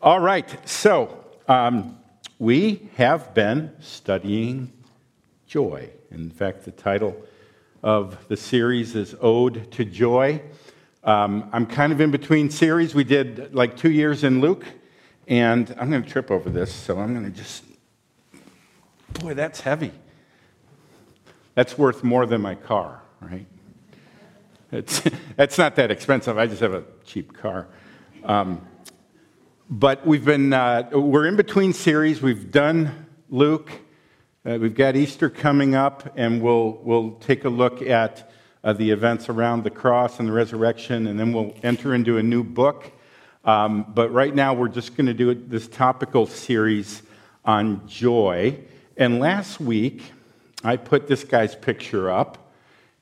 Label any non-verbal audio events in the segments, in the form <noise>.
All right, so um, we have been studying joy. In fact, the title of the series is Ode to Joy. Um, I'm kind of in between series. We did like two years in Luke, and I'm going to trip over this, so I'm going to just. Boy, that's heavy. That's worth more than my car, right? It's, <laughs> it's not that expensive. I just have a cheap car. Um, but we've been, uh, we're in between series. We've done Luke. Uh, we've got Easter coming up, and we'll, we'll take a look at uh, the events around the cross and the resurrection, and then we'll enter into a new book. Um, but right now, we're just going to do this topical series on joy. And last week, I put this guy's picture up,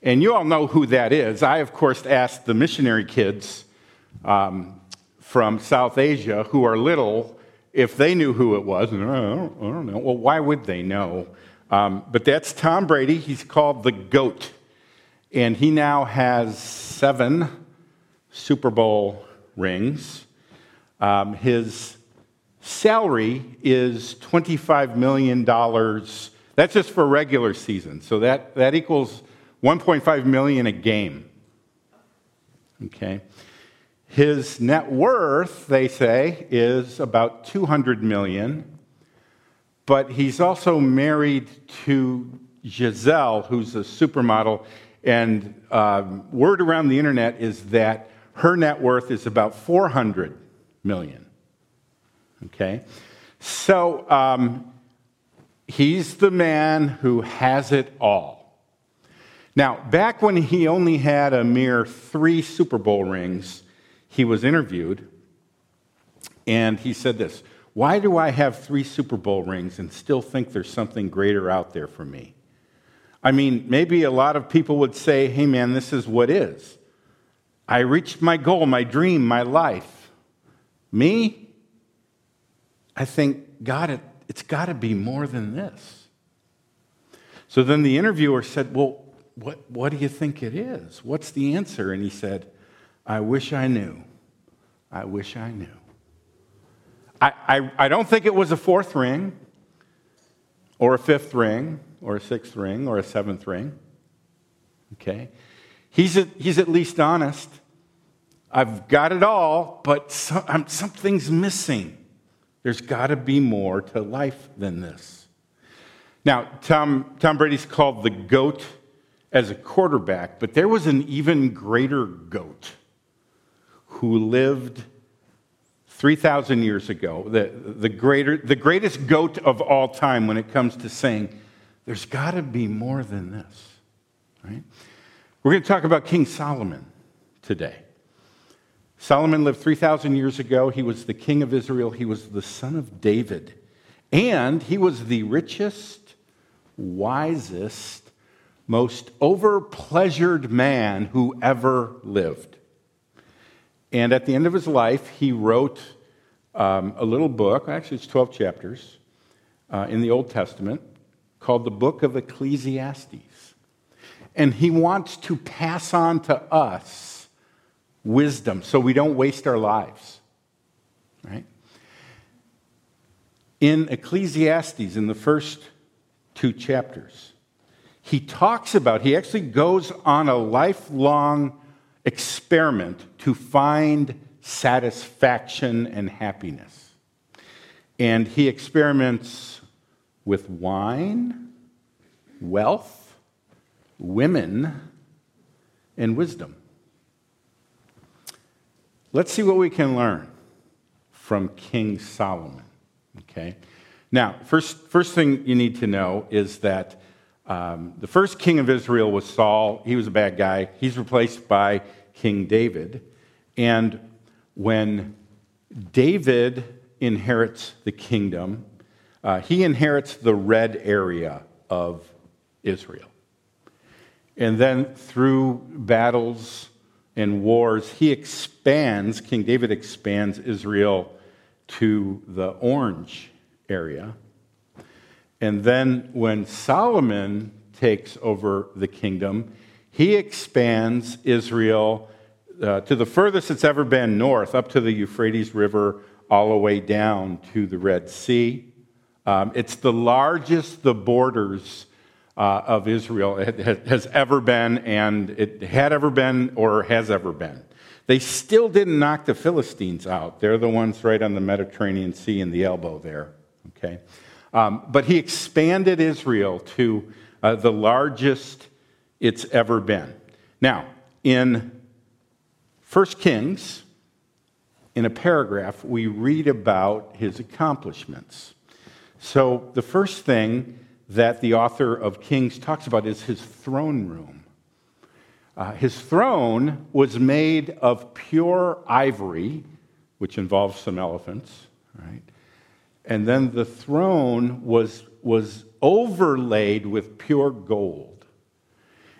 and you all know who that is. I, of course, asked the missionary kids. Um, from South Asia who are little, if they knew who it was, I don't, I don't know. Well, why would they know? Um, but that's Tom Brady. He's called the GOAT. And he now has seven Super Bowl rings. Um, his salary is $25 million. That's just for regular season. So that, that equals 1.5 million a game. Okay. His net worth, they say, is about 200 million, but he's also married to Gisele, who's a supermodel, and um, word around the internet is that her net worth is about 400 million. Okay? So um, he's the man who has it all. Now, back when he only had a mere three Super Bowl rings, he was interviewed, and he said this Why do I have three Super Bowl rings and still think there's something greater out there for me? I mean, maybe a lot of people would say, Hey, man, this is what is. I reached my goal, my dream, my life. Me? I think, God, it, it's got to be more than this. So then the interviewer said, Well, what, what do you think it is? What's the answer? And he said, I wish I knew. I wish I knew. I, I, I don't think it was a fourth ring, or a fifth ring, or a sixth ring, or a seventh ring. Okay? He's at, he's at least honest. I've got it all, but something's missing. There's got to be more to life than this. Now, Tom, Tom Brady's called the GOAT as a quarterback, but there was an even greater GOAT who lived 3,000 years ago, the, the, greater, the greatest goat of all time when it comes to saying, there's got to be more than this, right? We're going to talk about King Solomon today. Solomon lived 3,000 years ago. He was the king of Israel. He was the son of David. And he was the richest, wisest, most over pleasured man who ever lived. And at the end of his life, he wrote um, a little book, actually, it's 12 chapters uh, in the Old Testament, called the Book of Ecclesiastes. And he wants to pass on to us wisdom so we don't waste our lives. Right? In Ecclesiastes, in the first two chapters, he talks about, he actually goes on a lifelong experiment to find satisfaction and happiness. And he experiments with wine, wealth, women, and wisdom. Let's see what we can learn from King Solomon. Okay? Now, first, first thing you need to know is that um, the first king of Israel was Saul. He was a bad guy. He's replaced by King David. And when David inherits the kingdom, uh, he inherits the red area of Israel. And then through battles and wars, he expands, King David expands Israel to the orange area. And then when Solomon takes over the kingdom, he expands Israel uh, to the furthest it's ever been north, up to the Euphrates River, all the way down to the Red Sea. Um, it's the largest the borders uh, of Israel has ever been, and it had ever been or has ever been. They still didn't knock the Philistines out. They're the ones right on the Mediterranean Sea in the elbow there. Okay, um, but he expanded Israel to uh, the largest it's ever been. Now, in 1 Kings, in a paragraph, we read about his accomplishments. So, the first thing that the author of Kings talks about is his throne room. Uh, his throne was made of pure ivory, which involves some elephants, right? And then the throne was, was overlaid with pure gold.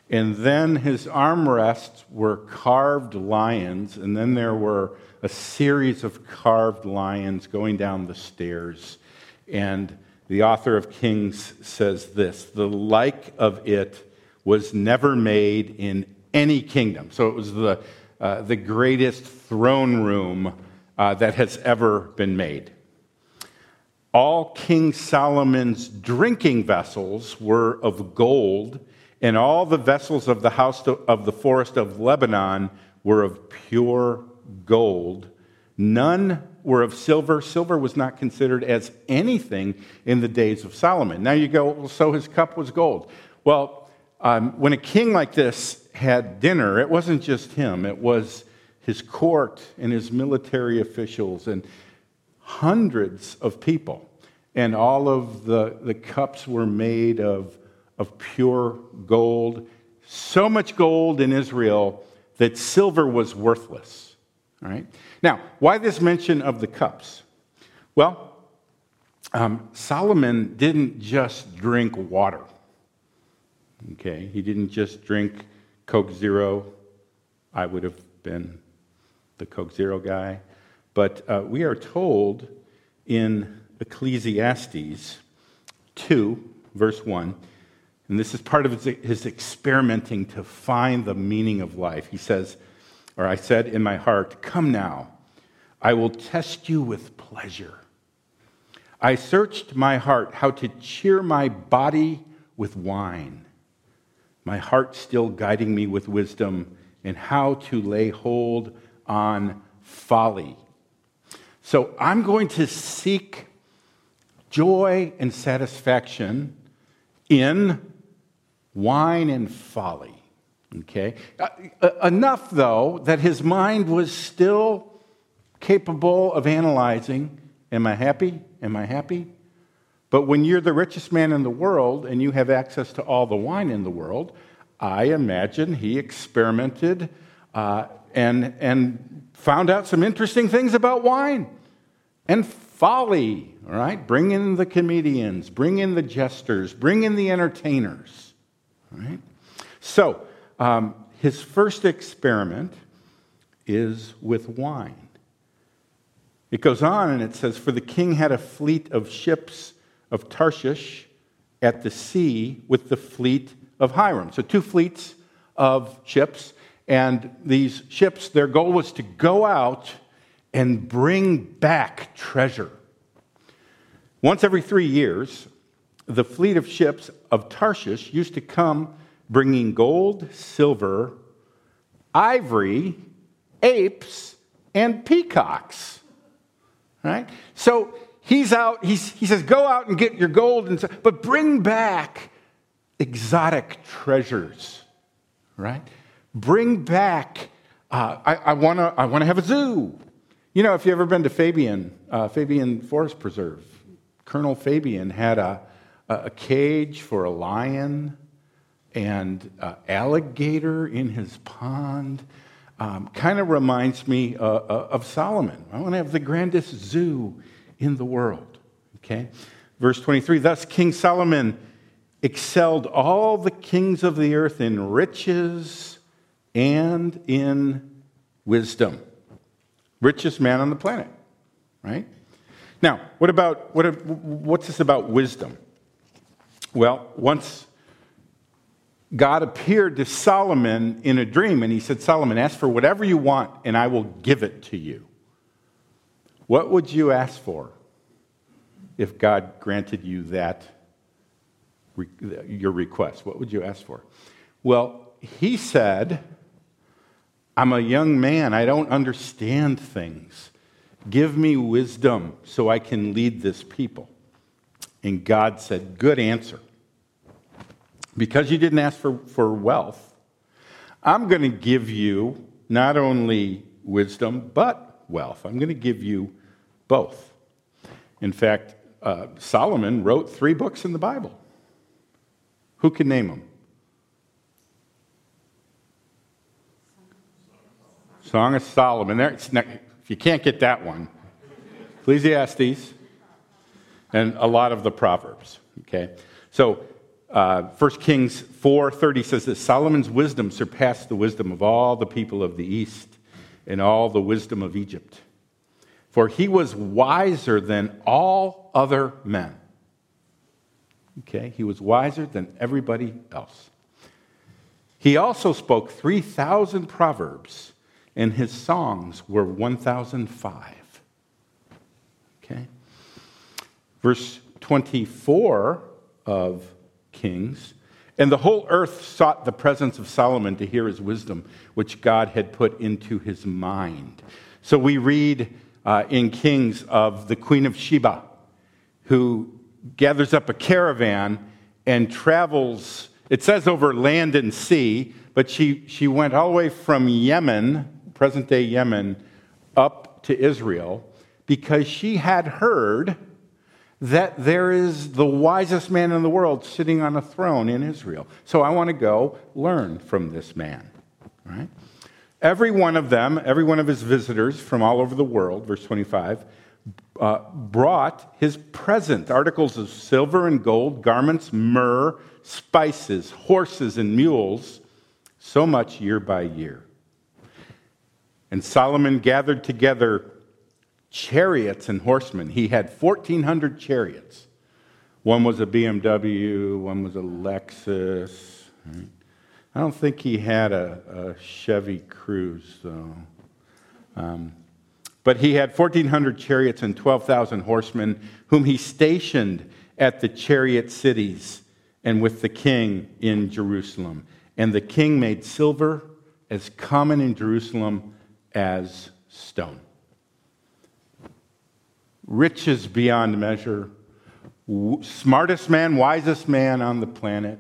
And then his armrests were carved lions, and then there were a series of carved lions going down the stairs. And the author of Kings says this the like of it was never made in any kingdom. So it was the, uh, the greatest throne room uh, that has ever been made. All King Solomon's drinking vessels were of gold, and all the vessels of the house of the forest of Lebanon were of pure gold. None were of silver. Silver was not considered as anything in the days of Solomon. Now you go, well, so his cup was gold. Well, um, when a king like this had dinner, it wasn't just him, it was his court and his military officials and hundreds of people. And all of the, the cups were made of, of pure gold. So much gold in Israel that silver was worthless. All right? Now, why this mention of the cups? Well, um, Solomon didn't just drink water. Okay, he didn't just drink Coke Zero. I would have been the Coke Zero guy. But uh, we are told in Ecclesiastes 2, verse 1, and this is part of his, his experimenting to find the meaning of life. He says, or I said in my heart, Come now, I will test you with pleasure. I searched my heart how to cheer my body with wine, my heart still guiding me with wisdom, and how to lay hold on folly. So I'm going to seek joy and satisfaction in wine and folly. Okay? Uh, uh, enough, though, that his mind was still capable of analyzing Am I happy? Am I happy? But when you're the richest man in the world and you have access to all the wine in the world, I imagine he experimented uh, and, and found out some interesting things about wine and folly, all right? Bring in the comedians, bring in the jesters, bring in the entertainers, right? So, um, his first experiment is with wine. It goes on and it says, For the king had a fleet of ships of Tarshish at the sea with the fleet of Hiram. So, two fleets of ships. And these ships, their goal was to go out and bring back treasure. Once every three years, the fleet of ships of Tarshish used to come bringing gold, silver, ivory, apes, and peacocks. Right? So he's out, he's, he says, go out and get your gold, and, but bring back exotic treasures. Right? Bring back, uh, I, I want to I wanna have a zoo. You know, if you've ever been to Fabyan, uh, Fabyan Forest Preserve, Colonel Fabyan had a, a cage for a lion and alligator in his pond. Um, kind of reminds me uh, uh, of Solomon. I want to have the grandest zoo in the world. Okay? Verse 23 Thus King Solomon excelled all the kings of the earth in riches and in wisdom. Richest man on the planet, right? Now, what about what, what's this about wisdom? Well, once God appeared to Solomon in a dream and he said, Solomon, ask for whatever you want and I will give it to you. What would you ask for if God granted you that, your request? What would you ask for? Well, he said, I'm a young man. I don't understand things. Give me wisdom so I can lead this people. And God said, Good answer. Because you didn't ask for, for wealth, I'm going to give you not only wisdom, but wealth. I'm going to give you both. In fact, uh, Solomon wrote three books in the Bible. Who can name them? Song of Solomon. There, if you can't get that one, Ecclesiastes and a lot of the Proverbs. Okay? So, uh, 1 Kings 4.30 says that Solomon's wisdom surpassed the wisdom of all the people of the East and all the wisdom of Egypt. For he was wiser than all other men. Okay? He was wiser than everybody else. He also spoke 3,000 proverbs, and his songs were 1,005. Okay? Verse 24 of Kings. And the whole earth sought the presence of Solomon to hear his wisdom, which God had put into his mind. So we read uh, in Kings of the Queen of Sheba, who gathers up a caravan and travels, it says over land and sea, but she, she went all the way from Yemen, present day Yemen, up to Israel because she had heard that there is the wisest man in the world sitting on a throne in Israel. So I want to go learn from this man. Right? Every one of them, every one of his visitors from all over the world, verse 25, uh, brought his present articles of silver and gold, garments, myrrh, spices, horses, and mules, so much year by year. And Solomon gathered together chariots and horsemen. He had 1,400 chariots. One was a BMW, one was a Lexus. I don't think he had a, a Chevy Cruze, though. Um, but he had 1,400 chariots and 12,000 horsemen, whom he stationed at the chariot cities and with the king in Jerusalem. And the king made silver as common in Jerusalem as stone riches beyond measure, smartest man, wisest man on the planet.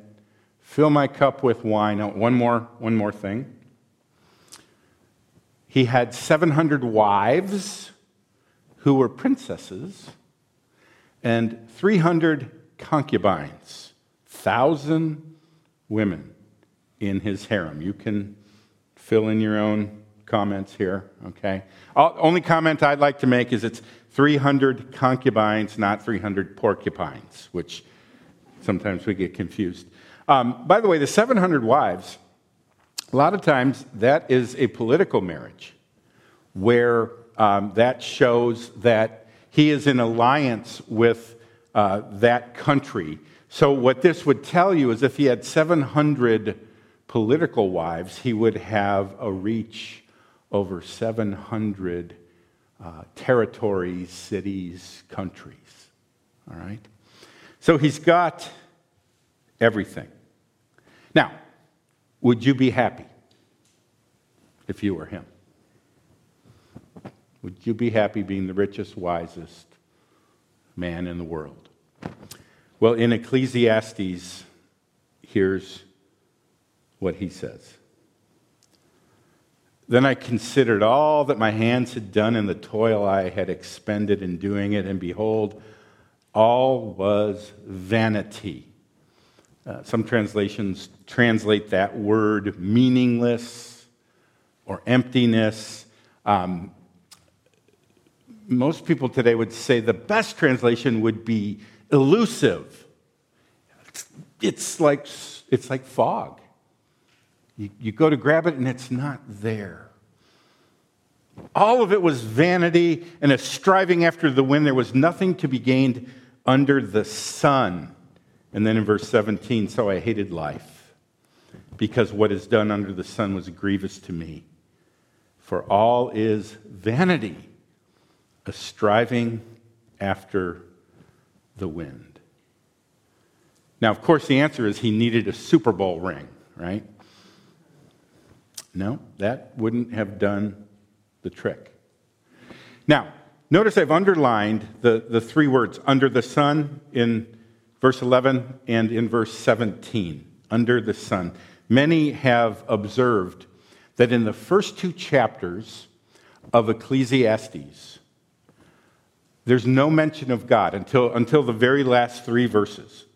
Fill my cup with wine. Oh, one more, one more thing. He had 700 wives who were princesses and 300 concubines, 1,000 women in his harem. You can fill in your own comments here, okay? Uh, only comment I'd like to make is it's 300 concubines, not 300 porcupines, which sometimes we get confused. Um, by the way, the 700 wives, a lot of times that is a political marriage where um, that shows that he is in alliance with uh, that country. So, what this would tell you is if he had 700 political wives, he would have a reach over 700 uh, territories, cities, countries. All right? So he's got everything. Now, would you be happy if you were him? Would you be happy being the richest, wisest man in the world? Well, in Ecclesiastes, here's what he says. Then I considered all that my hands had done and the toil I had expended in doing it, and behold, all was vanity. Uh, some translations translate that word meaningless or emptiness. Um, most people today would say the best translation would be elusive. It's, it's like, it's like fog. You, you go to grab it and it's not there. All of it was vanity and a striving after the wind. There was nothing to be gained under the sun. And then in verse 17, so I hated life because what is done under the sun was grievous to me. For all is vanity. a striving after the wind. Now, of course, the answer is he needed a Super Bowl ring, right? No, that wouldn't have done the trick. Now, notice I've underlined the, the three words under the sun in verse 11 and in verse 17. Under the sun. Many have observed that in the first two chapters of Ecclesiastes, there's no mention of God until, until the very last three verses.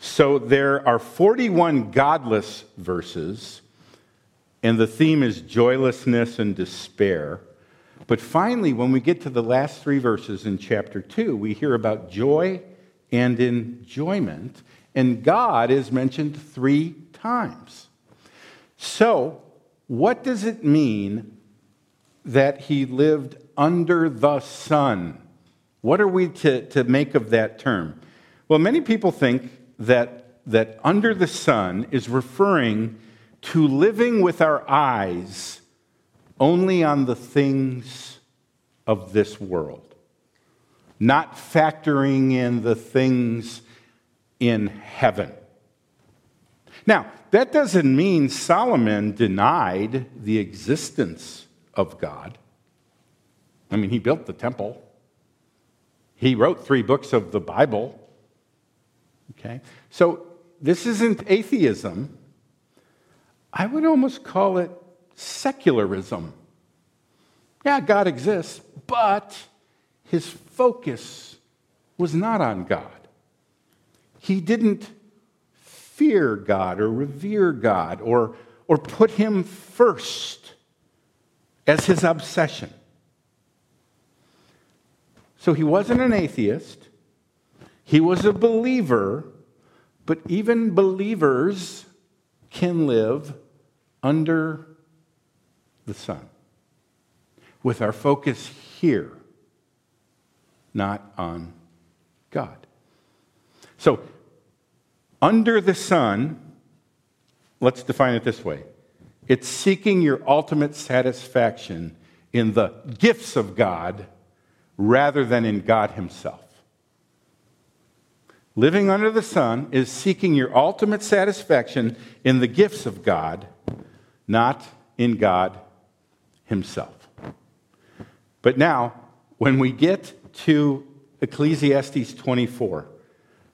So there are 41 godless verses, and the theme is joylessness and despair. But finally, when we get to the last three verses in chapter 2, we hear about joy and enjoyment, and God is mentioned three times. So, what does it mean that he lived under the sun? What are we to, to make of that term? Well, many people think that, that under the sun is referring to living with our eyes only on the things of this world, not factoring in the things in heaven. Now, that doesn't mean Solomon denied the existence of God. I mean, he built the temple, he wrote three books of the Bible. Okay? So, this isn't atheism. I would almost call it secularism. Yeah, God exists, but his focus was not on God. He didn't fear God or revere God or, or put him first as his obsession. So he wasn't an atheist, he was a believer, but even believers can live under the sun with our focus here, not on God. So, under the sun, let's define it this way it's seeking your ultimate satisfaction in the gifts of God rather than in God Himself. Living under the sun is seeking your ultimate satisfaction in the gifts of God, not in God Himself. But now, when we get to Ecclesiastes 24,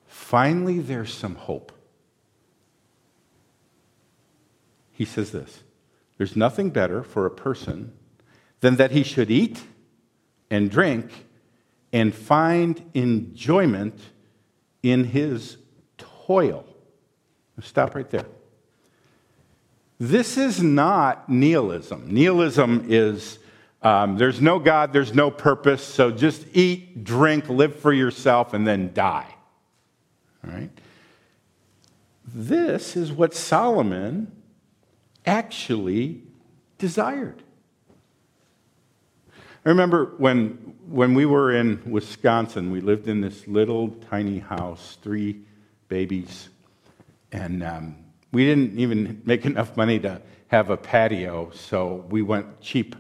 finally there's some hope. He says this There's nothing better for a person than that he should eat and drink and find enjoyment in his toil. Stop right there. This is not nihilism. Nihilism is um, there's no God, there's no purpose, so just eat, drink, live for yourself, and then die. All right? This is what Solomon actually desired. I remember when, when we were in Wisconsin, we lived in this little tiny house, three babies, and um, we didn't even make enough money to have a patio, so we went cheap,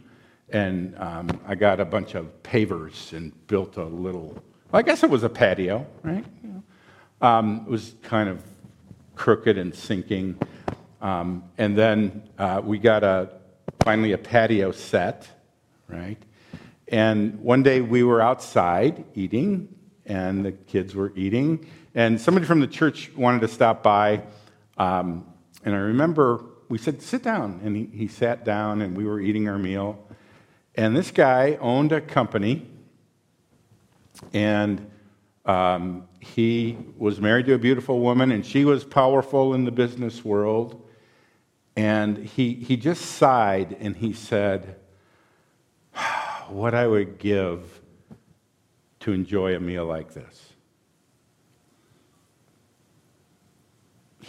and um, I got a bunch of pavers and built a little, well, I guess it was a patio, right? Um, it was kind of crooked and sinking. Um, and then uh, we got a, finally a patio set, right? And one day we were outside eating, and the kids were eating, and somebody from the church wanted to stop by. Um, and I remember we said, Sit down. And he, he sat down, and we were eating our meal. And this guy owned a company, and um, he was married to a beautiful woman, and she was powerful in the business world. And he, he just sighed and he said, what I would give to enjoy a meal like this.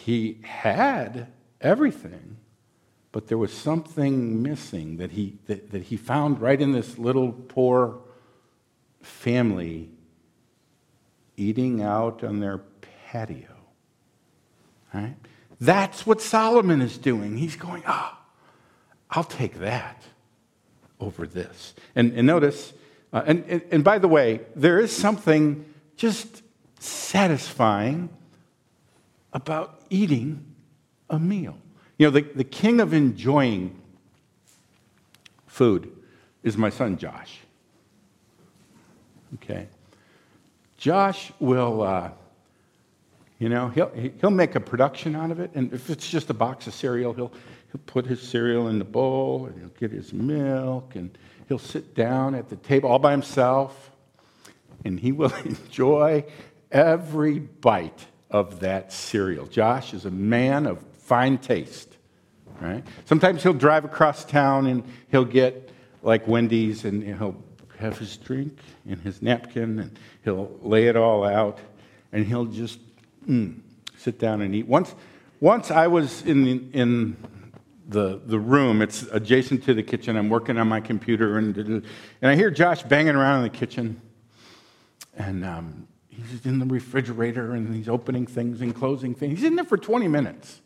He had everything, but there was something missing that he, that, that he found right in this little poor family eating out on their patio. Right? That's what Solomon is doing. He's going, ah, oh, I'll take that over this. And, and notice Uh, and, and, and by the way, there is something just satisfying about eating a meal. You know, the, the king of enjoying food is my son Josh. Okay? Josh will, uh, you know, he'll, he'll make a production out of it. And if it's just a box of cereal, he'll, he'll put his cereal in the bowl and he'll get his milk and he'll sit down at the table all by himself and he will <laughs> enjoy every bite of that cereal. Josh is a man of fine taste, right? Sometimes he'll drive across town and he'll get like Wendy's and he'll have his drink in his napkin and he'll lay it all out and he'll just mm, sit down and eat. Once, once I was in, the, in the, the room, it's adjacent to the kitchen. I'm working on my computer and, and I hear Josh banging around in the kitchen and um, he's in the refrigerator and he's opening things and closing things. He's in there for 20 minutes.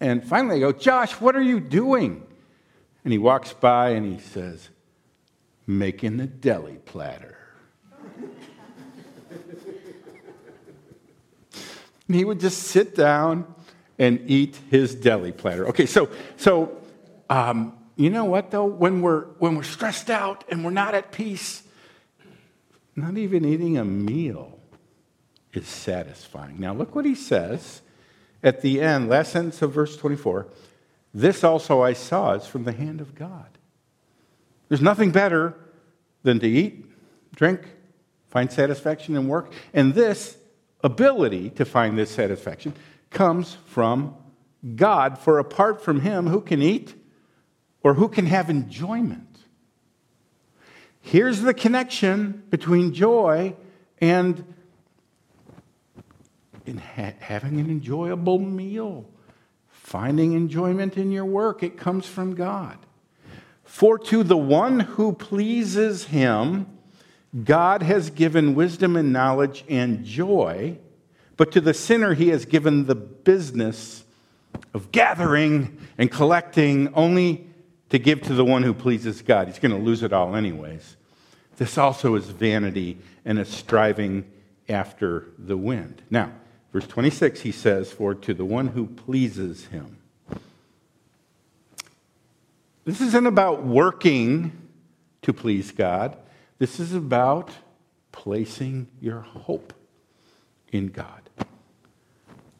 And finally I go, Josh, what are you doing? And he walks by and he says, making the deli platter. <laughs> and he would just sit down and eat his deli platter. Okay, so, so um, you know what though? When we're, when we're stressed out and we're not at peace, not even eating a meal is satisfying. Now, look what he says at the end, last sentence of verse 24. This also I saw is from the hand of God. There's nothing better than to eat, drink, find satisfaction in work. And this ability to find this satisfaction comes from God. For apart from Him, who can eat or who can have enjoyment? Here's the connection between joy and ha- having an enjoyable meal, finding enjoyment in your work. It comes from God. For to the one who pleases him, God has given wisdom and knowledge and joy, but to the sinner, he has given the business of gathering and collecting only to give to the one who pleases God. He's going to lose it all, anyways. This also is vanity and a striving after the wind. Now, verse 26, he says, For to the one who pleases him. This isn't about working to please God. This is about placing your hope in God.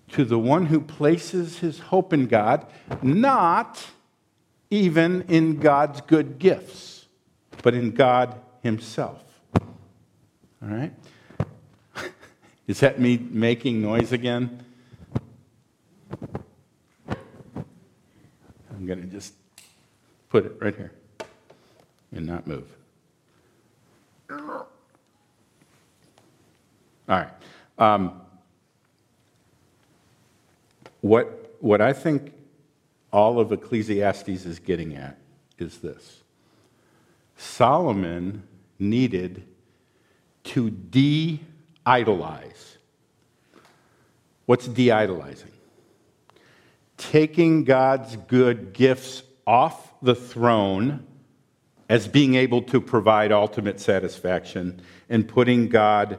To the one who places his hope in God, not even in God's good gifts, but in God Himself. All right? <laughs> Is that me making noise again? I'm going to just put it right here and not move. All right. Um, what, what I think all of Ecclesiastes is getting at is this Solomon needed to de idolize. What's de idolizing? Taking God's good gifts off the throne as being able to provide ultimate satisfaction and putting God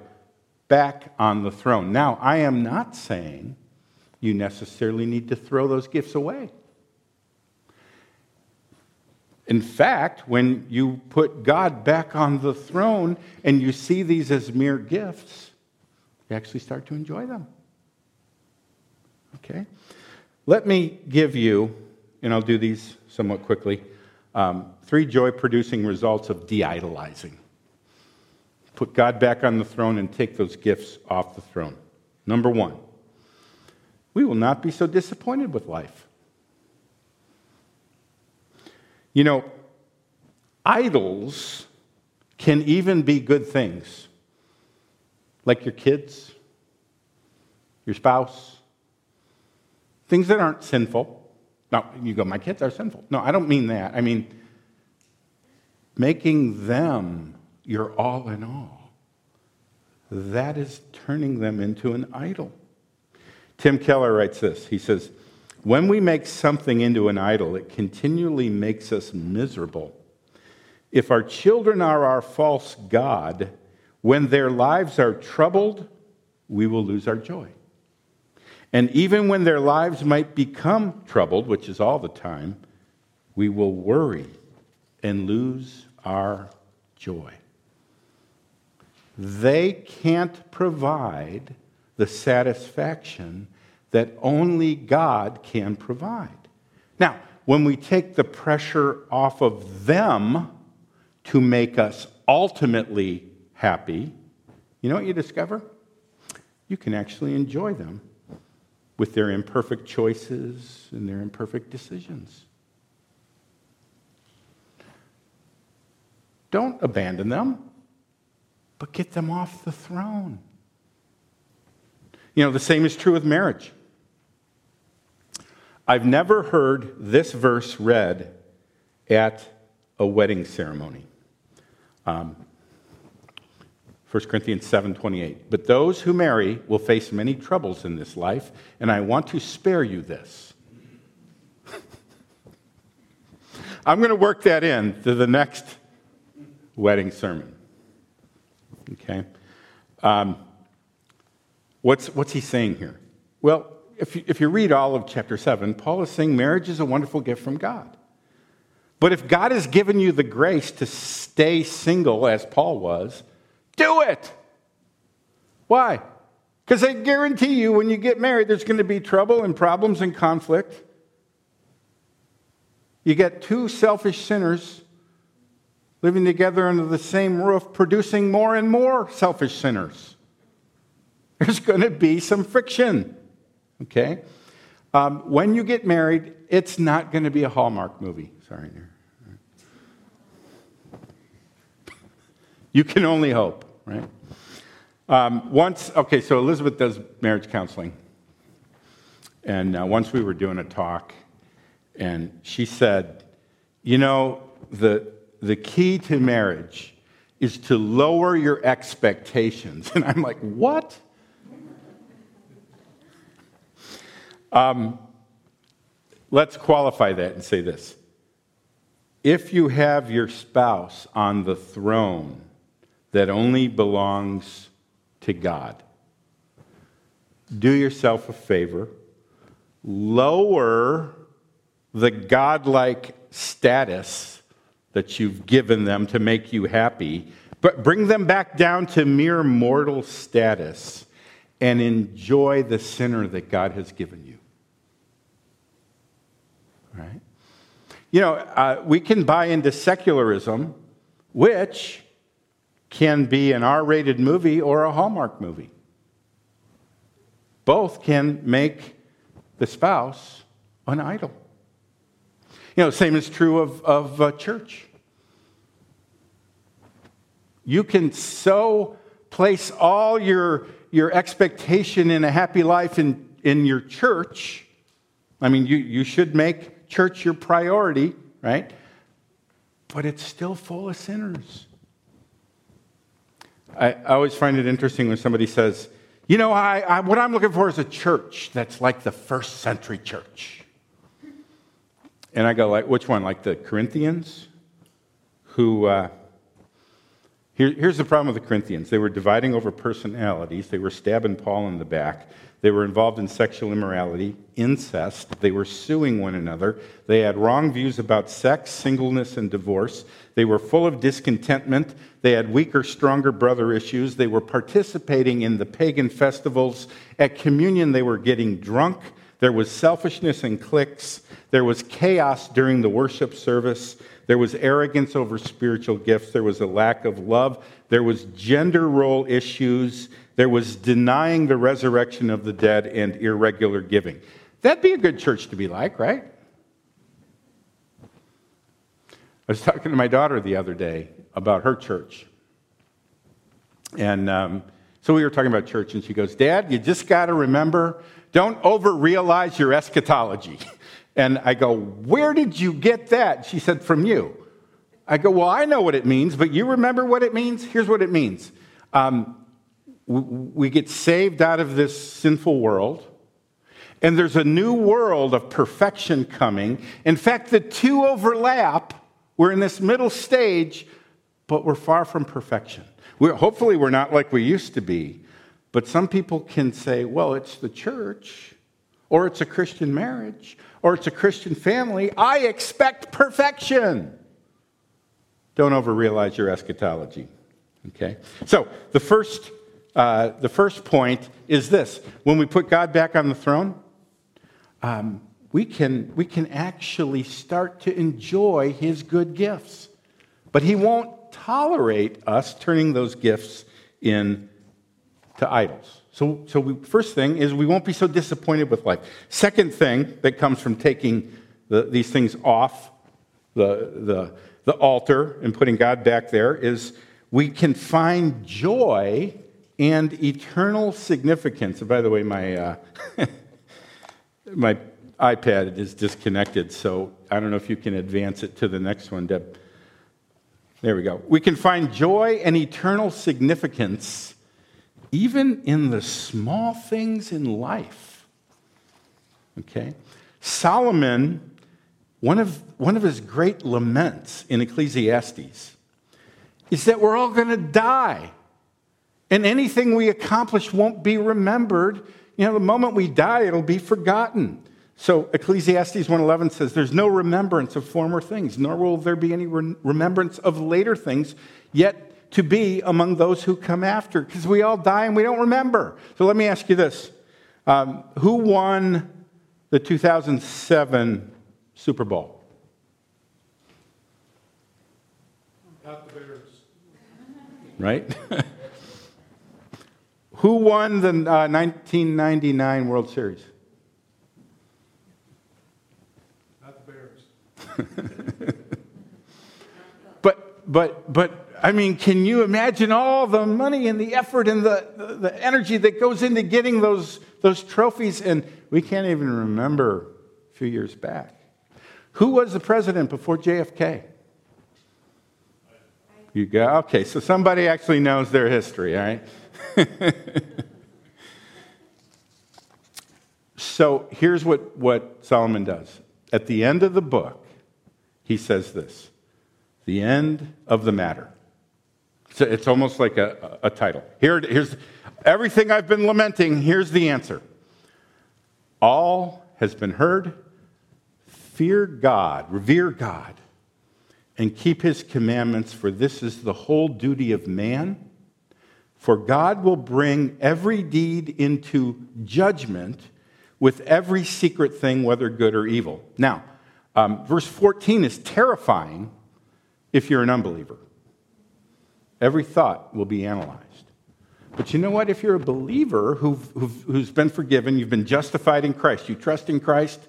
back on the throne. Now, I am not saying you necessarily need to throw those gifts away. In fact, when you put God back on the throne and you see these as mere gifts, you actually start to enjoy them. Okay? Let me give you, and I'll do these somewhat quickly, um, three joy producing results of de idolizing. Put God back on the throne and take those gifts off the throne. Number one, we will not be so disappointed with life. You know, idols can even be good things, like your kids, your spouse, things that aren't sinful. Now, you go, my kids are sinful. No, I don't mean that. I mean, making them your all in all. That is turning them into an idol. Tim Keller writes this. He says, when we make something into an idol, it continually makes us miserable. If our children are our false God, when their lives are troubled, we will lose our joy. And even when their lives might become troubled, which is all the time, we will worry and lose our joy. They can't provide the satisfaction that only God can provide. Now, when we take the pressure off of them to make us ultimately happy, you know what you discover? You can actually enjoy them with their imperfect choices and their imperfect decisions. Don't abandon them, but get them off the throne. You know, the same is true with marriage. I've never heard this verse read at a wedding ceremony. Um, 1 Corinthians 7:28. But those who marry will face many troubles in this life, and I want to spare you this. <laughs> I'm going to work that in to the next wedding sermon. Okay? Um, what's, what's he saying here? Well, if you, if you read all of chapter 7, Paul is saying marriage is a wonderful gift from God. But if God has given you the grace to stay single, as Paul was, do it. Why? Because I guarantee you, when you get married, there's going to be trouble and problems and conflict. You get two selfish sinners living together under the same roof, producing more and more selfish sinners. There's going to be some friction. Okay? Um, when you get married, it's not going to be a Hallmark movie. Sorry. <laughs> You can only hope, right? Um, once, okay, so Elizabeth does marriage counseling. And uh, once we were doing a talk, and she said, You know, the, the key to marriage is to lower your expectations. <laughs> And I'm like, What? Um, let's qualify that and say this. If you have your spouse on the throne that only belongs to God, do yourself a favor, lower the godlike status that you've given them to make you happy, but bring them back down to mere mortal status and enjoy the sinner that God has given you. Right? You know, uh, we can buy into secularism, which can be an R rated movie or a Hallmark movie. Both can make the spouse an idol. You know, same is true of, of uh, church. You can so place all your, your expectation in a happy life in, in your church. I mean, you, you should make church your priority, right? But it's still full of sinners. I, I always find it interesting when somebody says, you know, I, I, what I'm looking for is a church that's like the first century church. And I go, like, which one? Like the Corinthians? Who, uh, here, here's the problem with the Corinthians. They were dividing over personalities. They were stabbing Paul in the back. They were involved in sexual immorality, incest. They were suing one another. They had wrong views about sex, singleness, and divorce. They were full of discontentment. They had weaker, stronger brother issues. They were participating in the pagan festivals. At communion, they were getting drunk. There was selfishness and cliques. There was chaos during the worship service. There was arrogance over spiritual gifts. There was a lack of love. There was gender role issues. There was denying the resurrection of the dead and irregular giving. That'd be a good church to be like, right? I was talking to my daughter the other day about her church. And um, so we were talking about church, and she goes, Dad, you just got to remember don't over realize your eschatology. And I go, Where did you get that? She said, From you. I go, Well, I know what it means, but you remember what it means? Here's what it means um, we get saved out of this sinful world. And there's a new world of perfection coming. In fact, the two overlap We're in this middle stage, but we're far from perfection. We're, hopefully, we're not like we used to be. But some people can say, well, it's the church, or it's a Christian marriage, or it's a Christian family. I expect perfection. Don't overrealize your eschatology. Okay? So, the first, uh, the first point is this when we put God back on the throne, um, we, can, we can actually start to enjoy his good gifts. But he won't tolerate us turning those gifts into idols. So, so we, first thing is we won't be so disappointed with life. Second thing that comes from taking the, these things off the, the, the altar and putting God back there is we can find joy and eternal significance. And by the way, my, uh, <laughs> my iPad is disconnected, so I don't know if you can advance it to the next one, Deb. There we go. We can find joy and eternal significance even in the small things in life. Okay? Solomon, one of, one of his great laments in Ecclesiastes is that we're all going to die. And anything we accomplish won't be remembered. You know, the moment we die, it'll be forgotten. So Ecclesiastes 1:11 says there's no remembrance of former things nor will there be any re- remembrance of later things yet to be among those who come after because we all die and we don't remember. So let me ask you this. Um, who won the 2007 Super Bowl? Not the Bears. Right? <laughs> who won the uh, 1999 World Series? Not the Bears. <laughs> but, but, but, I mean, can you imagine all the money and the effort and the, the, the, energy that goes into getting those, those trophies? And we can't even remember a few years back. Who was the president before JFK? You go, okay, so somebody actually knows their history, all right? <laughs> so here's what, what Solomon does. At the end of the book, he says this the end of the matter. So it's almost like a, a title. Here, here's everything I've been lamenting. Here's the answer All has been heard. Fear God, revere God, and keep his commandments, for this is the whole duty of man. For God will bring every deed into judgment with every secret thing, whether good or evil. Now, um, verse 14 is terrifying if you're an unbeliever. Every thought will be analyzed. But you know what? If you're a believer who who's been forgiven, you've been justified in Christ, you trust in Christ,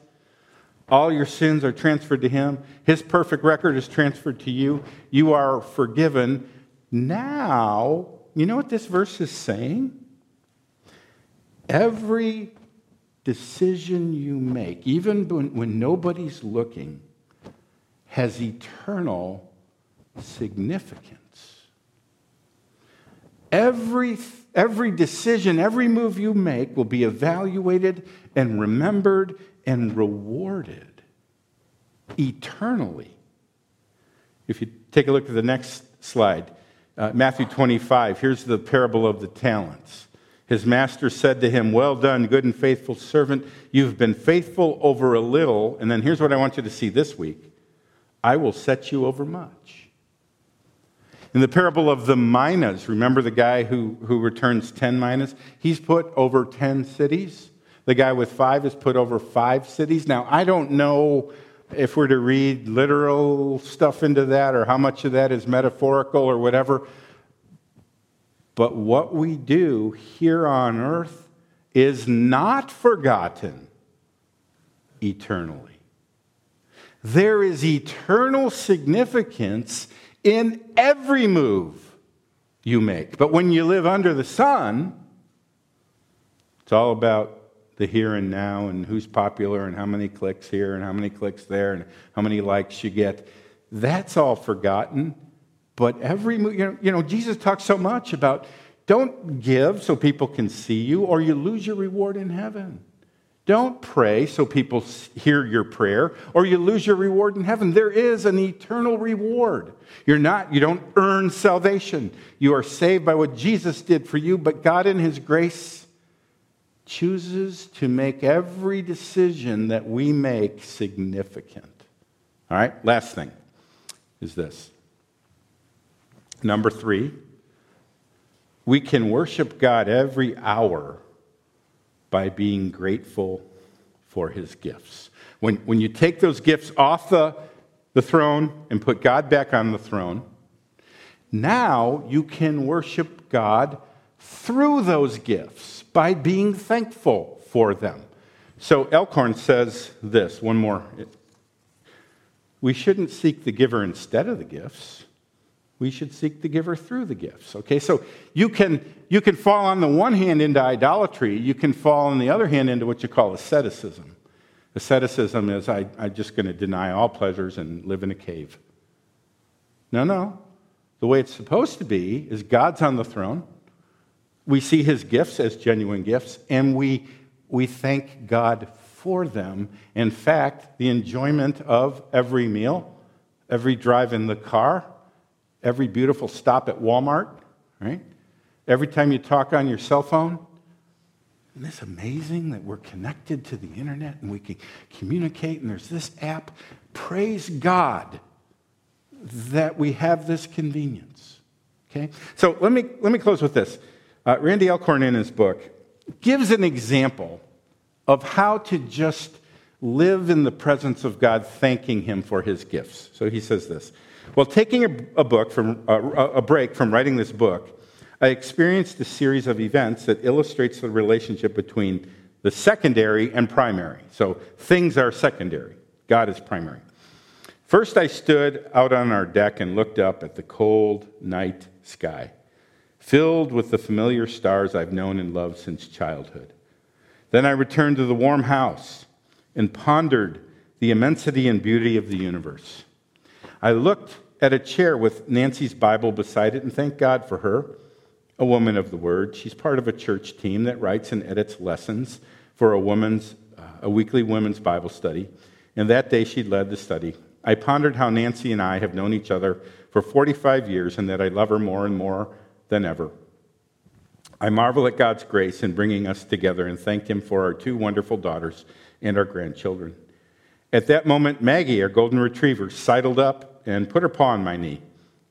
all your sins are transferred to Him, His perfect record is transferred to you, you are forgiven. Now, you know what this verse is saying? Every decision you make, even when, when nobody's looking, has eternal significance. Every, every decision, every move you make will be evaluated and remembered and rewarded eternally. If you take a look at the next slide, uh, Matthew 25, here's the parable of the talents. His master said to him, Well done, good and faithful servant. You've been faithful over a little. And then here's what I want you to see this week I will set you over much. In the parable of the minas, remember the guy who, who returns 10 minas? He's put over 10 cities. The guy with five is put over five cities. Now, I don't know if we're to read literal stuff into that or how much of that is metaphorical or whatever. But what we do here on earth is not forgotten eternally. There is eternal significance in every move you make. But when you live under the sun, it's all about the here and now and who's popular and how many clicks here and how many clicks there and how many likes you get. That's all forgotten. But every, you know, you know, Jesus talks so much about don't give so people can see you or you lose your reward in heaven. Don't pray so people hear your prayer or you lose your reward in heaven. There is an eternal reward. You're not, you don't earn salvation. You are saved by what Jesus did for you, but God in His grace chooses to make every decision that we make significant. All right, last thing is this. Number three, we can worship God every hour by being grateful for his gifts. When, when you take those gifts off the, the throne and put God back on the throne, now you can worship God through those gifts by being thankful for them. So Alcorn says this one more. We shouldn't seek the giver instead of the gifts we should seek the giver through the gifts. Okay, so you can, you can fall on the one hand into idolatry, you can fall on the other hand into what you call asceticism. Asceticism is I, I'm just going to deny all pleasures and live in a cave. No, no. The way it's supposed to be is God's on the throne. We see his gifts as genuine gifts, and we, we thank God for them. In fact, the enjoyment of every meal, every drive in the car, every beautiful stop at Walmart, right? Every time you talk on your cell phone. Isn't this amazing that we're connected to the internet and we can communicate and there's this app? Praise God that we have this convenience. Okay? So let me, let me close with this. Uh, Randy Alcorn, in his book, gives an example of how to just live in the presence of God, thanking Him for His gifts. So he says this while taking a, a book from, a break from writing this book, I experienced a series of events that illustrates the relationship between the secondary and primary. So things are secondary, God is primary. First, I stood out on our deck and looked up at the cold night sky, filled with the familiar stars I've known and loved since childhood. Then I returned to the warm house and pondered the immensity and beauty of the universe. I looked at a chair with Nancy's Bible beside it and thank God for her, a woman of the word. She's part of a church team that writes and edits lessons for a woman's uh, a weekly women's Bible study. And that day she led the study. I pondered how Nancy and I have known each other for 45 years and that I love her more and more than ever. I marvel at God's grace in bringing us together and thank Him for our two wonderful daughters and our grandchildren. At that moment, Maggie, our golden retriever, sidled up and put her paw on my knee.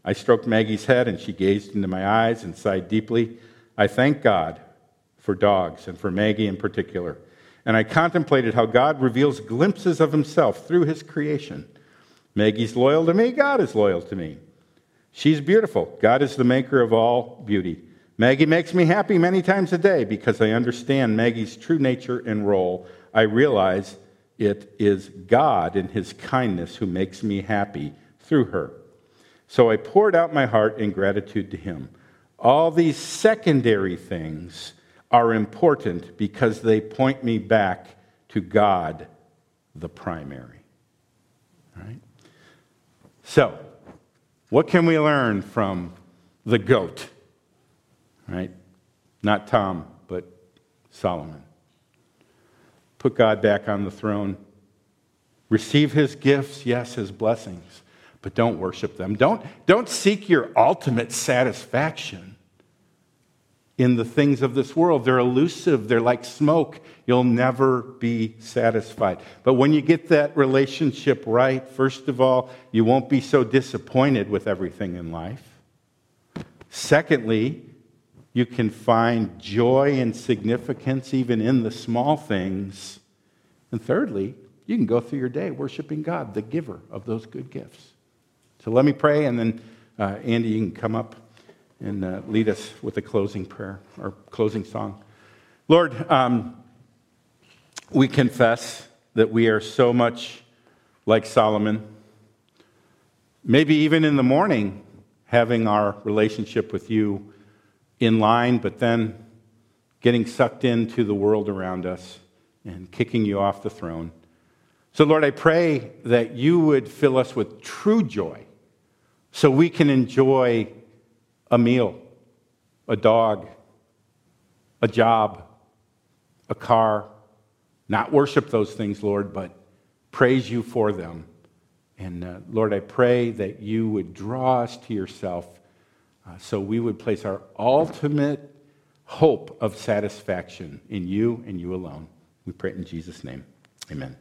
I stroked Maggie's head, and she gazed into my eyes and sighed deeply. I thank God for dogs and for Maggie in particular. And I contemplated how God reveals glimpses of himself through his creation. Maggie's loyal to me, God is loyal to me. She's beautiful. God is the maker of all beauty. Maggie makes me happy many times a day because I understand Maggie's true nature and role. I realize it is God in his kindness who makes me happy through her. So I poured out my heart in gratitude to him. All these secondary things are important because they point me back to God, the primary. Right? So, what can we learn from the goat? Right? Not Tom, but Solomon. Put God back on the throne. Receive his gifts, yes, his blessings but don't worship them. Don't, don't seek your ultimate satisfaction in the things of this world. They're elusive, they're like smoke. You'll never be satisfied. But when you get that relationship right, first of all, you won't be so disappointed with everything in life. Secondly, you can find joy and significance even in the small things. And thirdly, you can go through your day worshiping God, the giver of those good gifts. So let me pray, and then uh, Andy, you can come up and uh, lead us with a closing prayer or closing song. Lord, um, we confess that we are so much like Solomon. Maybe even in the morning, having our relationship with you in line, but then getting sucked into the world around us and kicking you off the throne. So, Lord, I pray that you would fill us with true joy so we can enjoy a meal, a dog, a job, a car, not worship those things, Lord, but praise you for them. And uh, Lord, I pray that you would draw us to yourself uh, so we would place our ultimate hope of satisfaction in you and you alone. We pray in Jesus' name. Amen.